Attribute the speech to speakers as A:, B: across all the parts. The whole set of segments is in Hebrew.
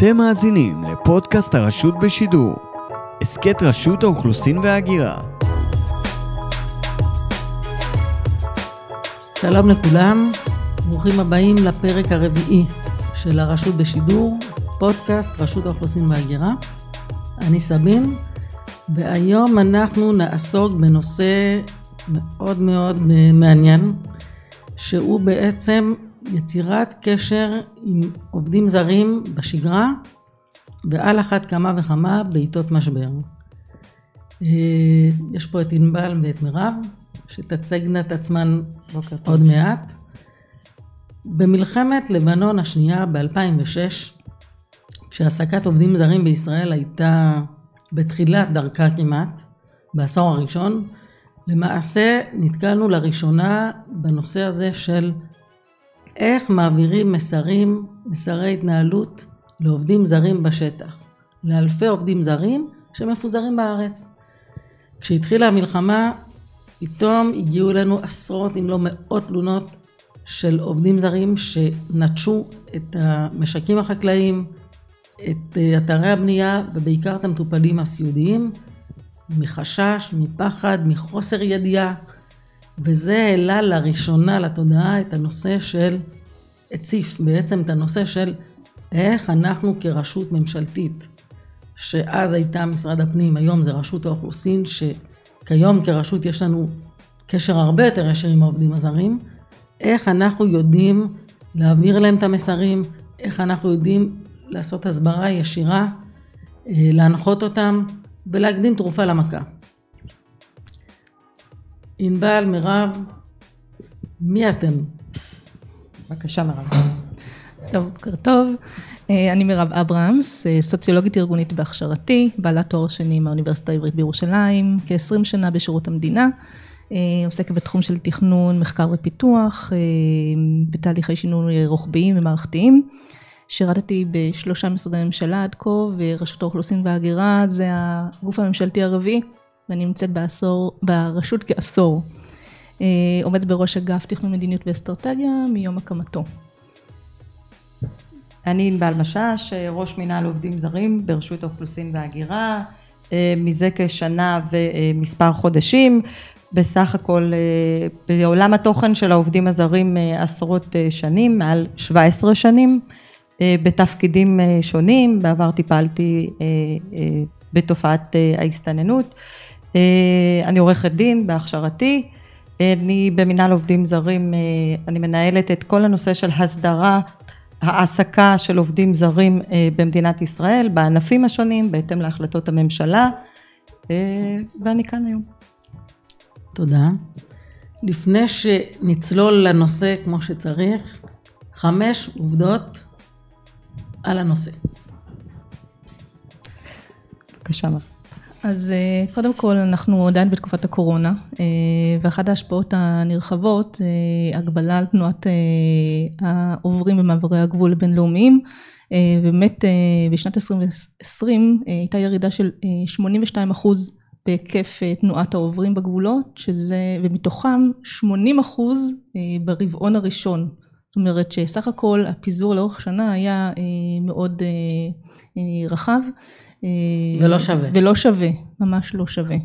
A: אתם מאזינים לפודקאסט הרשות בשידור, הסכת רשות האוכלוסין וההגירה.
B: שלום לכולם, ברוכים הבאים לפרק הרביעי של הרשות בשידור, פודקאסט רשות האוכלוסין וההגירה. אני סבין, והיום אנחנו נעסוק בנושא מאוד מאוד מעניין, שהוא בעצם יצירת קשר עם עובדים זרים בשגרה ועל אחת כמה וכמה בעיתות משבר. אה, יש פה את ענבל ואת מירב שתצגנה את עצמן עוד מעט. במלחמת לבנון השנייה ב-2006 כשהעסקת עובדים זרים בישראל הייתה בתחילת דרכה כמעט, בעשור הראשון, למעשה נתקלנו לראשונה בנושא הזה של איך מעבירים מסרים, מסרי התנהלות לעובדים זרים בשטח, לאלפי עובדים זרים שמפוזרים בארץ. כשהתחילה המלחמה פתאום הגיעו אלינו עשרות אם לא מאות תלונות של עובדים זרים שנטשו את המשקים החקלאיים, את אתרי הבנייה ובעיקר את המטופלים הסיעודיים מחשש, מפחד, מחוסר ידיעה וזה העלה לראשונה לתודעה את הנושא של, הציף בעצם את הנושא של איך אנחנו כרשות ממשלתית, שאז הייתה משרד הפנים, היום זה רשות האוכלוסין, שכיום כרשות יש לנו קשר הרבה יותר ישיר עם העובדים הזרים, איך אנחנו יודעים להעביר להם את המסרים, איך אנחנו יודעים לעשות הסברה ישירה, אה, להנחות אותם ולהקדים תרופה למכה. ענבל, מירב, מי אתם?
C: בבקשה מירב.
D: טוב, בוקר טוב. אה, אני מירב אברהמס, אה, סוציולוגית ארגונית בהכשרתי, בעלת תואר שני מהאוניברסיטה העברית בירושלים, כ-20 שנה בשירות המדינה, אה, עוסקת בתחום של תכנון, מחקר ופיתוח, בתהליכי שינוי רוחביים ומערכתיים. שירתתי בשלושה משרדי ממשלה עד כה, ורשות האוכלוסין וההגירה זה הגוף הממשלתי הרביעי ואני נמצאת בעשור, ברשות כעשור. אה, עומדת בראש אגף תכנון מדיניות ואסטרטגיה מיום הקמתו.
C: אני ענבל משש, ראש מינהל עובדים זרים ברשות האוכלוסין וההגירה, אה, מזה כשנה ומספר חודשים, בסך הכל אה, בעולם התוכן של העובדים הזרים עשרות שנים, מעל 17 שנים, בתפקידים שונים, בעבר טיפלתי בתופעת ההסתננות, אני עורכת דין בהכשרתי, אני במנהל עובדים זרים, אה, אני מנהלת את כל הנושא של הסדרה העסקה של עובדים זרים אה, במדינת ישראל בענפים השונים בהתאם להחלטות הממשלה ואני כאן היום.
B: תודה. לפני שנצלול לנושא כמו שצריך, חמש עובדות על הנושא.
C: בבקשה.
D: אז אה, קודם כל אנחנו עדיין בתקופת הקורונה אה, ואחת ההשפעות הנרחבות זה הגבלה על תנועת אה, העוברים במעברי הגבול הבינלאומיים ובאמת בשנת 2020 הייתה ירידה של 82 אחוז בהיקף תנועת העוברים בגבולות שזה ומתוכם 80 אחוז ברבעון הראשון. זאת אומרת שסך הכל הפיזור לאורך שנה היה מאוד רחב
B: אה, ולא שווה.
D: ולא שווה, ממש לא שווה.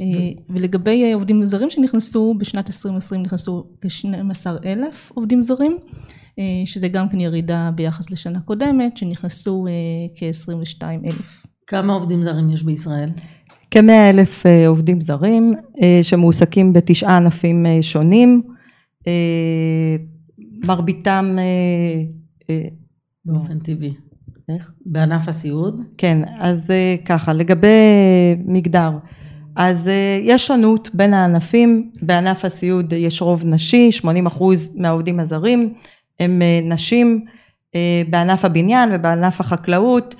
D: אה, ולגבי אה, עובדים זרים שנכנסו, בשנת 2020 נכנסו כ-12 אלף עובדים זרים, שזה גם כן ירידה ביחס לשנה קודמת, שנכנסו כ-22 אלף.
B: כמה עובדים זרים יש בישראל?
C: כמאה אלף עובדים זרים שמועסקים בתשעה ענפים שונים, מרביתם
B: באופן טבעי.
C: איך?
B: בענף הסיעוד?
C: כן, אז אה, ככה, לגבי מגדר, אז אה, יש שונות בין הענפים, בענף הסיעוד יש רוב נשי, 80 אחוז מהעובדים הזרים הם אה, נשים, בענף הבניין ובענף החקלאות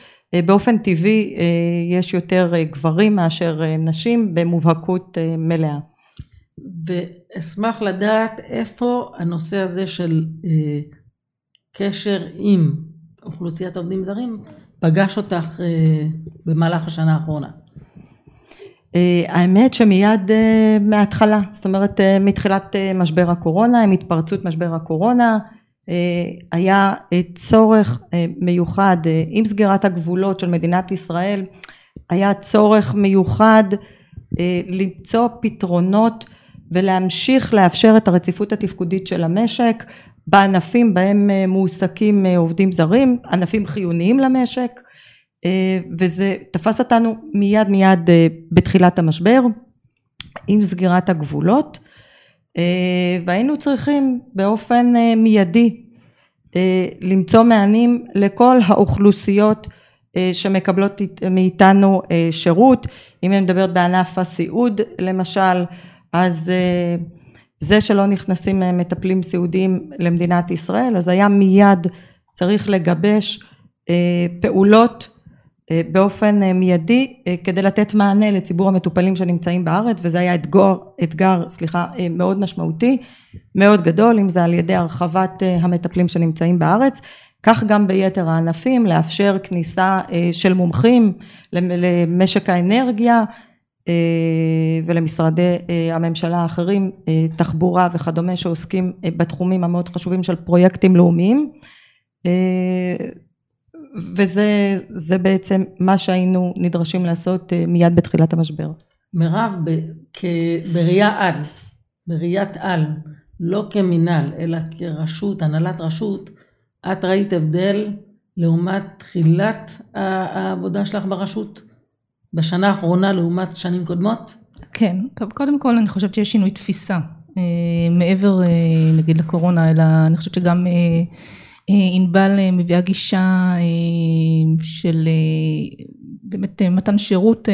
C: באופן טבעי יש יותר גברים מאשר נשים במובהקות מלאה.
B: ואשמח לדעת איפה הנושא הזה של קשר עם אוכלוסיית העובדים זרים פגש אותך אה, במהלך השנה האחרונה?
C: אה, האמת שמיד אה, מההתחלה, זאת אומרת מתחילת משבר הקורונה, עם התפרצות משבר הקורונה, היה צורך מיוחד עם סגירת הגבולות של מדינת ישראל היה צורך מיוחד למצוא פתרונות ולהמשיך לאפשר את הרציפות התפקודית של המשק בענפים בהם מועסקים עובדים זרים, ענפים חיוניים למשק וזה תפס אותנו מיד מיד בתחילת המשבר עם סגירת הגבולות והיינו צריכים באופן מיידי למצוא מענים לכל האוכלוסיות שמקבלות מאיתנו שירות. אם אני מדברת בענף הסיעוד למשל אז זה שלא נכנסים מטפלים סיעודיים למדינת ישראל אז היה מיד צריך לגבש פעולות באופן מיידי כדי לתת מענה לציבור המטופלים שנמצאים בארץ וזה היה אתגר, אתגר סליחה מאוד משמעותי מאוד גדול אם זה על ידי הרחבת המטפלים שנמצאים בארץ. כך גם ביתר הענפים לאפשר כניסה של מומחים למשק האנרגיה ולמשרדי הממשלה האחרים תחבורה וכדומה שעוסקים בתחומים המאוד חשובים של פרויקטים לאומיים וזה בעצם מה שהיינו נדרשים לעשות מיד בתחילת המשבר.
B: מירב בראייה על, בראיית על, לא כמינהל אלא כרשות, הנהלת רשות, את ראית הבדל לעומת תחילת העבודה שלך ברשות בשנה האחרונה לעומת שנים קודמות?
D: כן, טוב קודם כל אני חושבת שיש שינוי תפיסה מעבר נגיד לקורונה אלא אני חושבת שגם ענבל מביאה גישה של באמת מתן שירות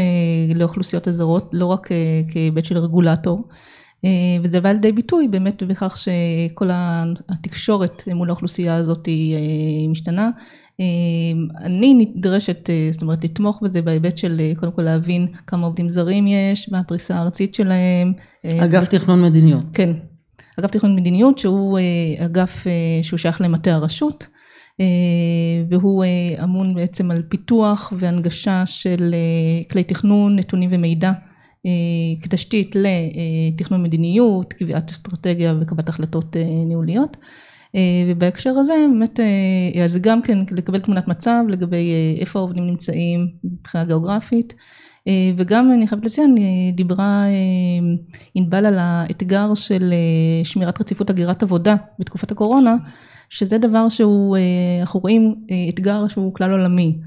D: לאוכלוסיות הזרות לא רק כהיבט של רגולטור. וזה בא לידי ביטוי באמת בכך שכל התקשורת מול האוכלוסייה הזאת היא משתנה אני נדרשת זאת אומרת לתמוך בזה בהיבט של קודם כל להבין כמה עובדים זרים יש מה הפריסה הארצית שלהם
B: אגף תכנון מדיניות.
D: כן אגף תכנון מדיניות שהוא אגף שהוא שייך למטה הרשות והוא אמון בעצם על פיתוח והנגשה של כלי תכנון נתונים ומידע כתשתית לתכנון מדיניות קביעת אסטרטגיה וקבלת החלטות ניהוליות ובהקשר הזה באמת אז גם כן לקבל תמונת מצב לגבי איפה העובדים נמצאים מבחינה גיאוגרפית. וגם אני חייבת לציין דיברה ענבל על האתגר של שמירת רציפות הגירת עבודה בתקופת הקורונה שזה דבר שהוא אנחנו רואים אתגר שהוא כלל עולמי.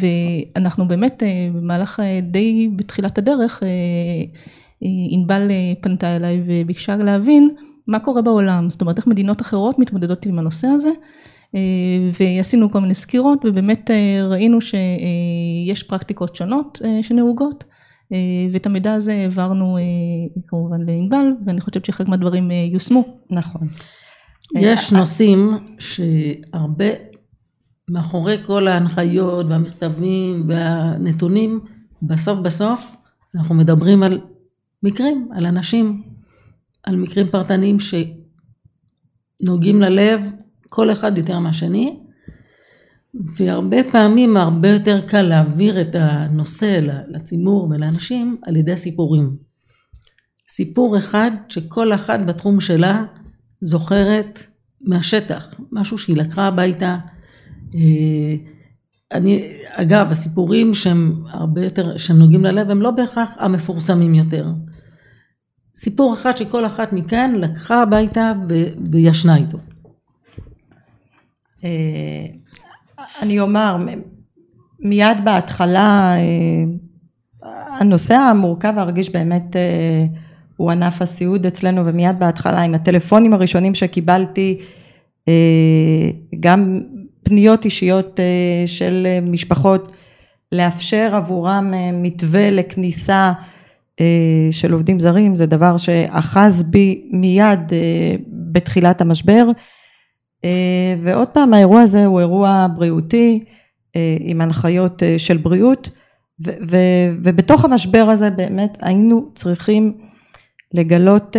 D: ואנחנו באמת במהלך די בתחילת הדרך ענבל פנתה אליי וביקשה להבין מה קורה בעולם זאת אומרת איך מדינות אחרות מתמודדות עם הנושא הזה ועשינו כל מיני סקירות ובאמת ראינו שיש פרקטיקות שונות שנהוגות ואת המידע הזה העברנו כמובן לענבל ואני חושבת שחלק מהדברים יושמו.
C: נכון.
B: יש נושאים שהרבה מאחורי כל ההנחיות והמכתבים והנתונים בסוף בסוף אנחנו מדברים על מקרים, על אנשים, על מקרים פרטניים שנוגעים ללב כל אחד יותר מהשני והרבה פעמים הרבה יותר קל להעביר את הנושא לציבור ולאנשים על ידי סיפורים. סיפור אחד שכל אחת בתחום שלה זוכרת מהשטח, משהו שהיא לקחה הביתה. אני, אגב, הסיפורים שהם הרבה יותר, שהם נוגעים ללב, הם לא בהכרח המפורסמים יותר. סיפור אחד שכל אחת מכאן לקחה הביתה וישנה איתו.
C: אני אומר, מיד בהתחלה הנושא המורכב והרגיש באמת הוא ענף הסיעוד אצלנו ומיד בהתחלה עם הטלפונים הראשונים שקיבלתי גם פניות אישיות של משפחות לאפשר עבורם מתווה לכניסה של עובדים זרים זה דבר שאחז בי מיד בתחילת המשבר. ועוד פעם האירוע הזה הוא אירוע בריאותי עם הנחיות של בריאות. ובתוך המשבר הזה באמת היינו צריכים לגלות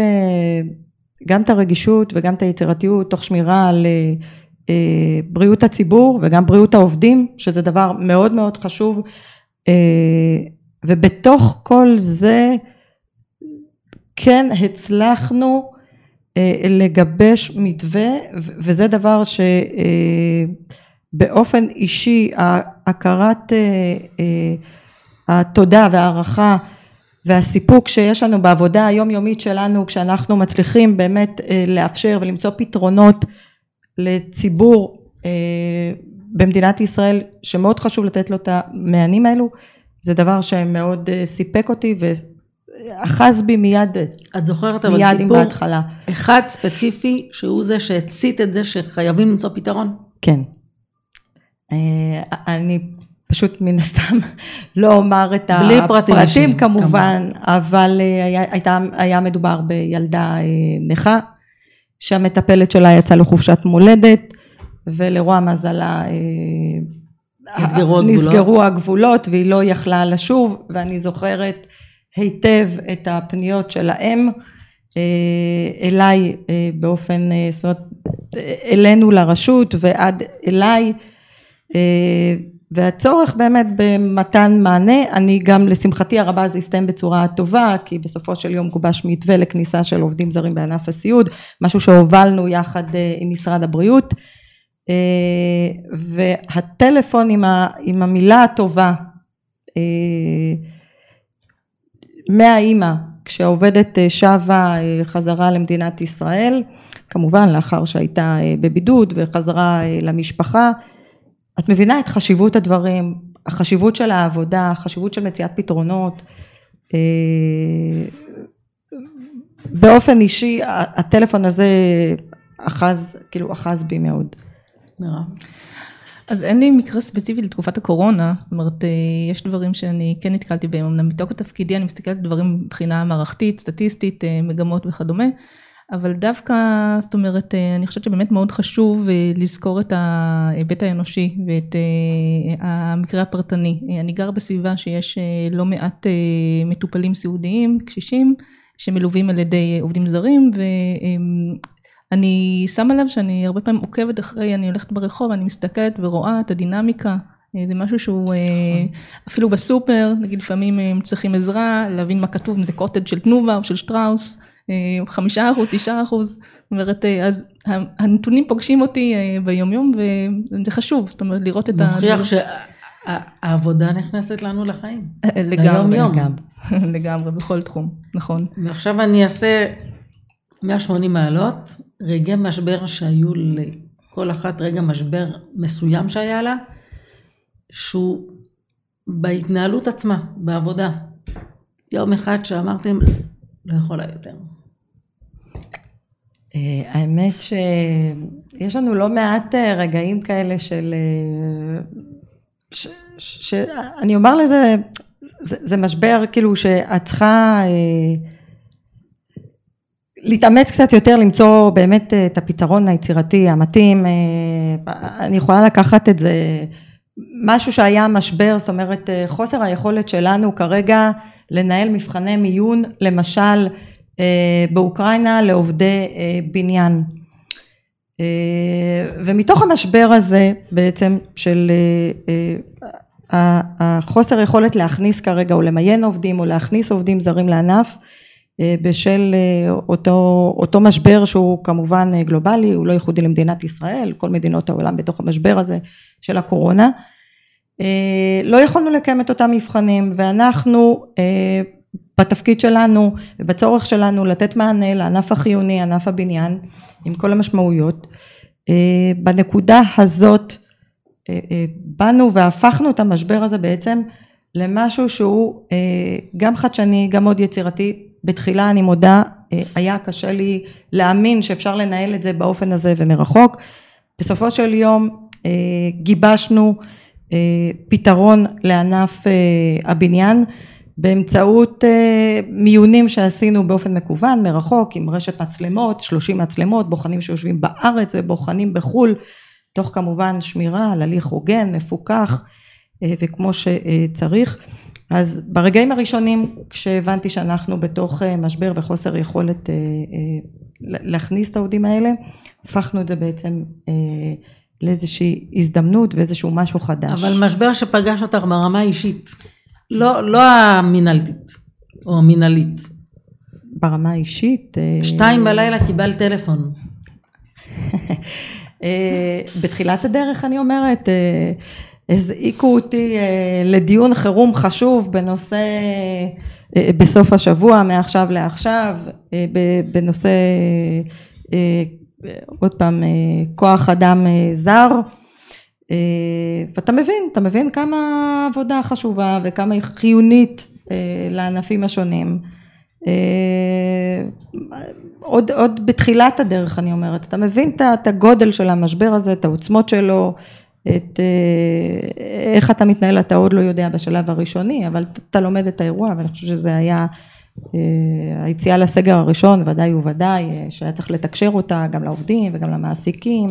C: גם את הרגישות וגם את היצירתיות תוך שמירה על בריאות הציבור וגם בריאות העובדים שזה דבר מאוד מאוד חשוב ובתוך כל זה כן הצלחנו לגבש מתווה, וזה דבר שבאופן אישי, הכרת התודה והערכה והסיפוק שיש לנו בעבודה היומיומית שלנו כשאנחנו מצליחים באמת לאפשר ולמצוא פתרונות לציבור במדינת ישראל שמאוד חשוב לתת לו את המענים האלו זה דבר שמאוד סיפק אותי ואחז בי מיד
B: את זוכרת אבל
C: מיד
B: סיפור
C: בהתחלה.
B: אחד ספציפי שהוא זה שהצית את זה שחייבים למצוא פתרון?
C: כן. אני פשוט מן הסתם לא אומר את
B: בלי פרטים אישיים,
C: הפרטים כמובן. אבל היה, הייתה, היה מדובר בילדה נכה שהמטפלת שלה יצאה לחופשת מולדת ולרוע מזלה
B: נסגרו הגבולות.
C: נסגרו הגבולות והיא לא יכלה לשוב ואני זוכרת היטב את הפניות של האם אליי באופן זאת אומרת אלינו לרשות ועד אליי והצורך באמת במתן מענה אני גם לשמחתי הרבה זה הסתיים בצורה טובה כי בסופו של יום גובש מתווה לכניסה של עובדים זרים בענף הסיעוד משהו שהובלנו יחד עם משרד הבריאות והטלפון עם, ה, עם המילה הטובה מהאימא כשהעובדת שבה חזרה למדינת ישראל כמובן לאחר שהייתה בבידוד וחזרה למשפחה את מבינה את חשיבות הדברים החשיבות של העבודה החשיבות של מציאת פתרונות באופן אישי הטלפון הזה אחז כאילו אחז בי מאוד
B: מירב.
D: אז אין לי מקרה ספציפי לתקופת הקורונה, זאת אומרת יש דברים שאני כן נתקלתי בהם, אמנם מתוקף תפקידי אני מסתכלת על דברים מבחינה מערכתית, סטטיסטית, מגמות וכדומה, אבל דווקא זאת אומרת אני חושבת שבאמת מאוד חשוב לזכור את ההיבט האנושי ואת המקרה הפרטני, אני גר בסביבה שיש לא מעט מטופלים סיעודיים, קשישים, שמלווים על ידי עובדים זרים אני שמה לב שאני הרבה פעמים עוקבת אחרי, אני הולכת ברחוב, אני מסתכלת ורואה את הדינמיקה, זה משהו שהוא אפילו בסופר, נגיד לפעמים הם צריכים עזרה, להבין מה כתוב, אם זה קוטג' של תנובה או של שטראוס, חמישה אחוז, תשעה אחוז, זאת אומרת, אז הנתונים פוגשים אותי ביום יום וזה חשוב, זאת אומרת לראות את ה...
B: מוכיח שהעבודה נכנסת לנו לחיים.
D: לגמרי, לגמרי, בכל תחום, נכון.
B: ועכשיו אני אעשה 180 מעלות, רגעי משבר שהיו לכל אחת רגע משבר מסוים שהיה לה, שהוא בהתנהלות עצמה, בעבודה. יום אחד שאמרתם, לא יכולה יותר.
C: האמת שיש לנו לא מעט רגעים כאלה של, שאני אומר לזה, זה, זה משבר כאילו שאת צריכה להתאמץ קצת יותר למצוא באמת את הפתרון היצירתי המתאים אני יכולה לקחת את זה משהו שהיה משבר זאת אומרת חוסר היכולת שלנו כרגע לנהל מבחני מיון למשל באוקראינה לעובדי בניין. ומתוך המשבר הזה בעצם של החוסר יכולת להכניס כרגע או למיין עובדים או להכניס עובדים זרים לענף בשל אותו, אותו משבר שהוא כמובן גלובלי, הוא לא ייחודי למדינת ישראל, כל מדינות העולם בתוך המשבר הזה של הקורונה. לא יכולנו לקיים את אותם מבחנים ואנחנו בתפקיד שלנו ובצורך שלנו לתת מענה לענף החיוני, ענף הבניין, עם כל המשמעויות. בנקודה הזאת באנו והפכנו את המשבר הזה בעצם למשהו שהוא גם חדשני, גם מאוד יצירתי, בתחילה אני מודה היה קשה לי להאמין שאפשר לנהל את זה באופן הזה ומרחוק. בסופו של יום גיבשנו פתרון לענף הבניין באמצעות מיונים שעשינו באופן מקוון מרחוק עם רשת מצלמות 30 מצלמות בוחנים שיושבים בארץ ובוחנים בחו"ל תוך כמובן שמירה על הליך הוגן מפוקח וכמו שצריך אז ברגעים הראשונים כשהבנתי שאנחנו בתוך משבר וחוסר יכולת להכניס את העובדים האלה הפכנו את זה בעצם לאיזושהי הזדמנות ואיזשהו משהו חדש.
B: אבל משבר שפגש אותך ברמה האישית, לא, לא המינהלתית או המינהלית.
C: ברמה האישית. אה,
B: שתיים בלילה קיבלת טלפון.
C: אה, בתחילת הדרך אני אומרת, אה, הזעיקו אותי אה, לדיון חירום חשוב בנושא, אה, בסוף השבוע, מעכשיו לעכשיו, אה, בנושא, עוד פעם, כוח אדם זר. ואתה מבין, אתה מבין כמה עבודה חשובה וכמה היא חיונית לענפים השונים. עוד, עוד בתחילת הדרך אני אומרת, אתה מבין את הגודל של המשבר הזה, את העוצמות שלו, את אה, איך אתה מתנהל אתה עוד לא יודע בשלב הראשוני, אבל אתה לומד את האירוע ואני חושבת שזה היה אה, היציאה לסגר הראשון ודאי וודאי אה, שהיה צריך לתקשר אותה גם לעובדים וגם למעסיקים.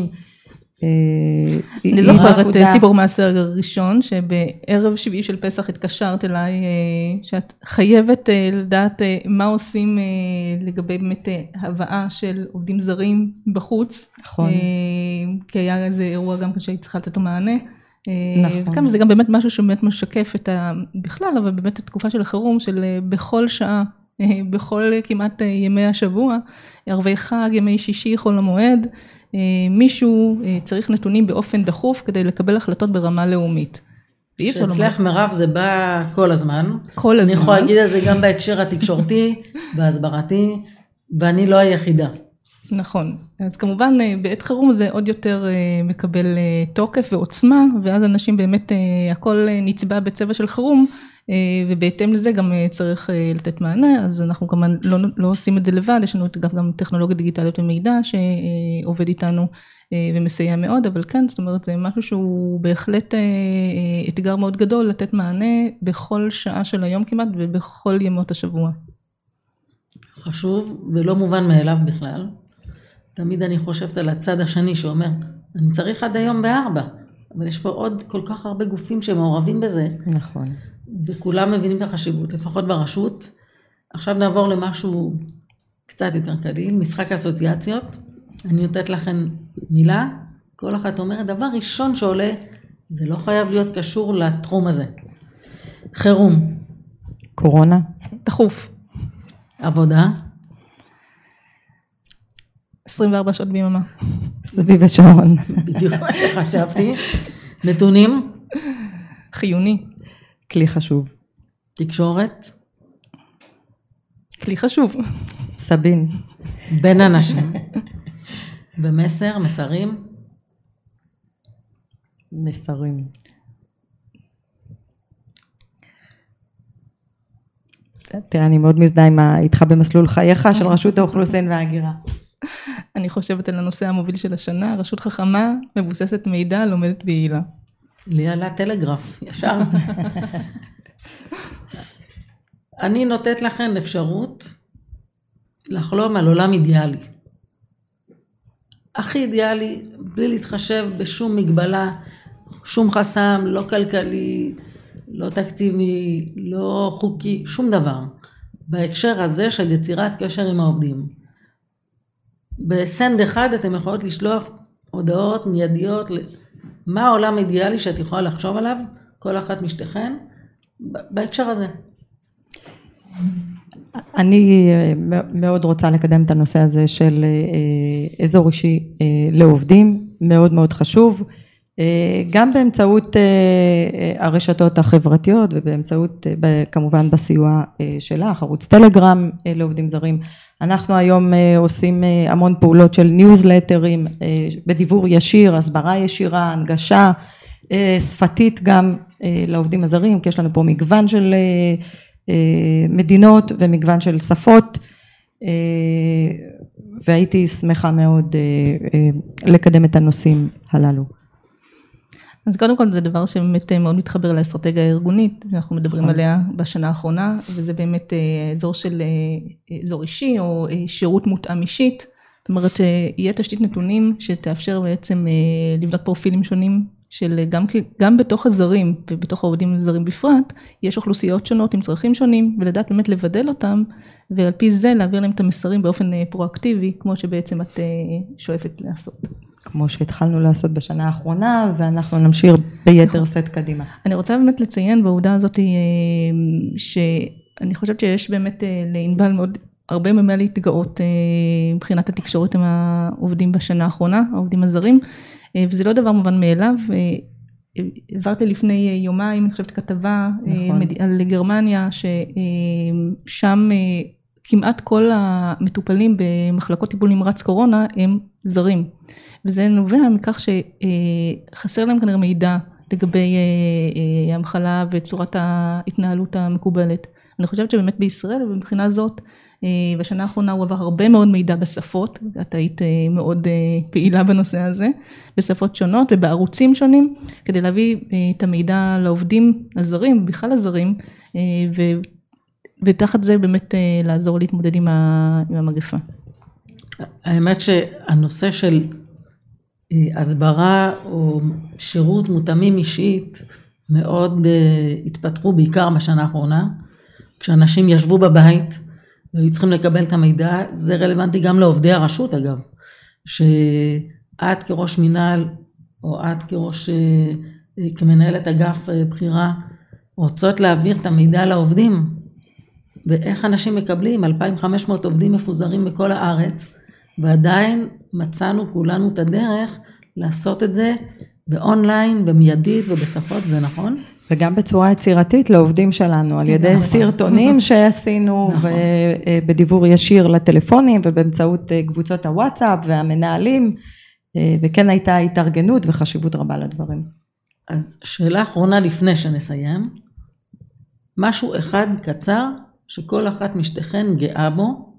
C: אה,
D: אני זוכרת אה, סיפור מהסגר הראשון, שבערב שביעי של פסח התקשרת אליי, אה, שאת חייבת לדעת מה עושים לגבי באמת אה, הבאה של עובדים זרים בחוץ.
C: נכון.
D: כי היה איזה אירוע גם כן שהיית צריכה לתת לו מענה.
C: נכון.
D: וכאן זה גם באמת משהו שבאמת משקף את ה... בכלל, אבל באמת התקופה של החירום, של בכל שעה, בכל כמעט ימי השבוע, ערבי חג, ימי שישי, חול המועד, מישהו אה, צריך נתונים באופן דחוף כדי לקבל החלטות ברמה לאומית.
B: שאצלך מירב זה בא כל הזמן.
D: כל
B: אני
D: הזמן.
B: יכולה להגיד את זה גם בהקשר התקשורתי, בהסברתי, ואני לא היחידה.
D: נכון. אז כמובן אה, בעת חירום זה עוד יותר אה, מקבל אה, תוקף ועוצמה, ואז אנשים באמת, אה, הכל אה, נצבע בצבע של חירום, אה, ובהתאם לזה גם אה, צריך אה, לתת מענה, אז אנחנו כמובן לא, לא עושים את זה לבד, יש לנו גם, טכנולוגיה דיגיטליות ומידע שעובד איתנו אה, ומסייע מאוד, אבל כן, זאת אומרת זה משהו שהוא בהחלט אה, אה, אתגר מאוד גדול לתת מענה בכל שעה של היום כמעט ובכל ימות השבוע.
B: חשוב ולא מובן מאליו בכלל. תמיד אני חושבת על הצד השני שאומר, אני צריך עד היום בארבע, אבל יש פה עוד כל כך הרבה גופים שמעורבים בזה,
C: נכון.
B: וכולם מבינים את החשיבות, לפחות ברשות. עכשיו נעבור למשהו קצת יותר קליל, משחק אסוציאציות. אני נותנת לכם מילה, כל אחת אומרת, דבר ראשון שעולה, זה לא חייב להיות קשור לתחום הזה. חירום,
C: קורונה,
D: דחוף,
B: עבודה,
D: 24 שעות ביממה.
C: סביב השעון.
B: בדיוק מה שחשבתי. נתונים,
D: חיוני,
C: כלי חשוב.
B: תקשורת,
D: כלי חשוב.
C: סבין,
B: בין אנשים. ומסר, מסרים,
C: מסרים. תראה, אני מאוד מזדהה עם ה- איתך במסלול חייך של רשות האוכלוסין וההגירה.
D: אני חושבת על הנושא המוביל של השנה, רשות חכמה, מבוססת מידע, לומדת ויעילה.
B: לי עלה טלגרף, ישר. אני נותנת לכם אפשרות לחלום על עולם אידיאלי. הכי אידיאלי, בלי להתחשב בשום מגבלה, שום חסם, לא כלכלי, לא תקציבי, לא חוקי, שום דבר. בהקשר הזה של יצירת קשר עם העובדים. בסנד אחד אתם יכולות לשלוח הודעות מיידיות, מה העולם האידיאלי שאת יכולה לחשוב עליו, כל אחת משתיכן, בהקשר הזה.
C: אני אה, מאוד רוצה לקדם את הנושא הזה של אה, אזור אישי אה, לעובדים, מאוד מאוד חשוב, אה, גם באמצעות אה, אה, הרשתות החברתיות ובאמצעות אה, כמובן בסיוע אה, שלך, ערוץ טלגרם אה, לעובדים זרים. אנחנו היום אה, עושים אה, המון פעולות של ניוזלטרים אה, בדיבור ישיר, הסברה ישירה, הנגשה שפתית גם לעובדים הזרים, כי יש לנו פה מגוון של מדינות ומגוון של שפות והייתי שמחה מאוד לקדם את הנושאים הללו.
D: אז קודם כל זה דבר שבאמת מאוד מתחבר לאסטרטגיה הארגונית שאנחנו מדברים
C: נכון.
D: עליה בשנה האחרונה וזה באמת אה, אזור של אה, אזור אישי או אה, שירות מותאם אישית זאת אומרת שיהיה תשתית נתונים שתאפשר בעצם אה, לבנות פרופילים שונים של אה, גם, גם בתוך הזרים ובתוך העובדים הזרים בפרט יש אוכלוסיות שונות עם צרכים שונים ולדעת באמת לבדל אותם ועל פי זה להעביר להם את המסרים באופן אה, פרואקטיבי כמו שבעצם את אה, שואפת לעשות.
C: כמו שהתחלנו לעשות בשנה האחרונה ואנחנו נמשיך ביתר סט קדימה.
D: אני רוצה באמת לציין בעובדה הזאת אה, שאני חושבת שיש באמת אה, לענבל מאוד הרבה ממה להתגאות מבחינת התקשורת עם העובדים בשנה האחרונה, העובדים הזרים, וזה לא דבר מובן מאליו. העברתי לפני יומיים, אני חושבת, כתבה נכון. על גרמניה, ששם כמעט כל המטופלים במחלקות טיפול נמרץ קורונה הם זרים. וזה נובע מכך שחסר להם כנראה מידע לגבי אה, אה, המחלה וצורת ההתנהלות המקובלת. אני חושבת שבאמת בישראל ומבחינה זאת אה, בשנה האחרונה הוא עבר הרבה מאוד מידע בשפות, את היית מאוד פעילה בנושא הזה, בשפות שונות ובערוצים שונים, כדי להביא את המידע לעובדים הזרים, בכלל הזרים, ו, ותחת זה באמת לעזור להתמודד עם המגפה.
B: האמת שהנושא של הסברה או שירות מותאמים אישית מאוד uh, התפתחו בעיקר בשנה האחרונה, כשאנשים ישבו בבית והיו צריכים לקבל את המידע, זה רלוונטי גם לעובדי הרשות אגב, שאת כראש מינהל או את כראש, uh, כמנהלת אגף בחירה, רוצות להעביר את המידע לעובדים, ואיך אנשים מקבלים? 2,500 עובדים מפוזרים בכל הארץ, ועדיין מצאנו כולנו את הדרך לעשות את זה באונליין, במיידית ובשפות, זה נכון?
C: וגם בצורה יצירתית לעובדים שלנו, על ידי נכון. סרטונים שעשינו, נכון. ובדיבור ישיר לטלפונים ובאמצעות אה, קבוצות הוואטסאפ והמנהלים, אה, וכן הייתה התארגנות וחשיבות רבה לדברים.
B: אז שאלה אחרונה לפני שנסיים, משהו אחד קצר שכל אחת משתיכן גאה בו,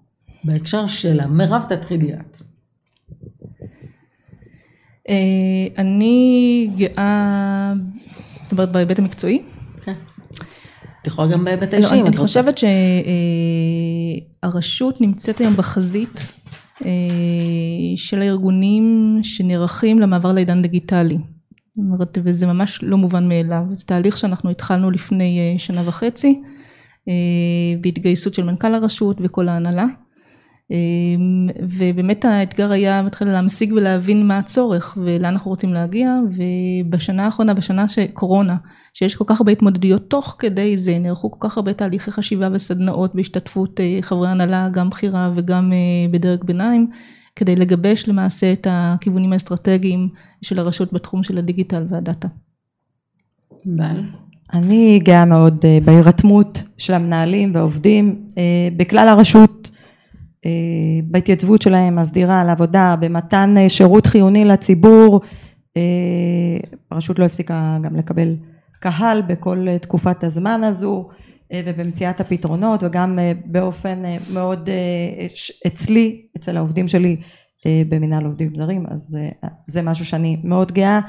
B: בהקשר שלה. מירב תתחילי את.
D: אה, אני גאה, זאת אומרת בהיבט המקצועי?
B: כן. את יכולה גם בהיבט האישי. לא,
D: אני חושבת שהרשות נמצאת היום בחזית אה, של הארגונים שנערכים למעבר לעידן דיגיטלי. זאת אומרת, וזה ממש לא מובן מאליו. זה תהליך שאנחנו התחלנו לפני אה, שנה וחצי, בהתגייסות של מנכ"ל הרשות וכל ההנהלה. אמ, ובאמת האתגר היה מתחיל להמשיג ולהבין מה הצורך ולאן אנחנו רוצים להגיע ובשנה האחרונה בשנה שקורונה שיש כל כך הרבה התמודדויות תוך כדי זה נערכו כל כך הרבה תהליכי חשיבה וסדנאות בהשתתפות אה, חברי הנהלה גם בכירה וגם אה, בדרג ביניים כדי לגבש למעשה את הכיוונים האסטרטגיים של הרשות בתחום של הדיגיטל והדאטה.
C: בל. אני גאה מאוד אה, בהירתמות של המנהלים והעובדים בכלל הרשות בהתייצבות שלהם הסדירה לעבודה במתן אה, שירות חיוני לציבור אה, הרשות לא הפסיקה גם לקבל קהל בכל תקופת הזמן הזו ובמציאת הפתרונות וגם באופן מאוד אצלי אצל העובדים שלי במנהל עובדים זרים אז זה משהו שאני מאוד גאה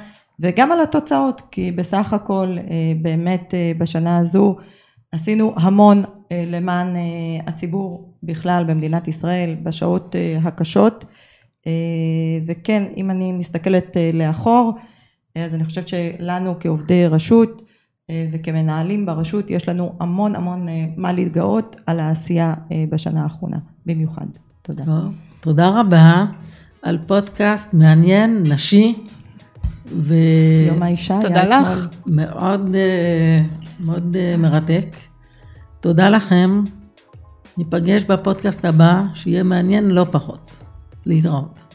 C: וגם על התוצאות כי בסך הכל באמת בשנה הזו עשינו המון למען הציבור בכלל במדינת ישראל בשעות אה, הקשות אה, וכן אם אני מסתכלת אה, לאחור אז אני חושבת שלנו כעובדי רשות וכמנהלים ברשות יש לנו המון המון מה להתגאות על העשייה בשנה האחרונה במיוחד. תודה.
B: תודה רבה על פודקאסט מעניין, נשי.
C: ו... יום האישה.
B: תודה לך. מאוד, מאוד מרתק. תודה לכם. ניפגש בפודקאסט הבא, שיהיה מעניין לא פחות. להתראות.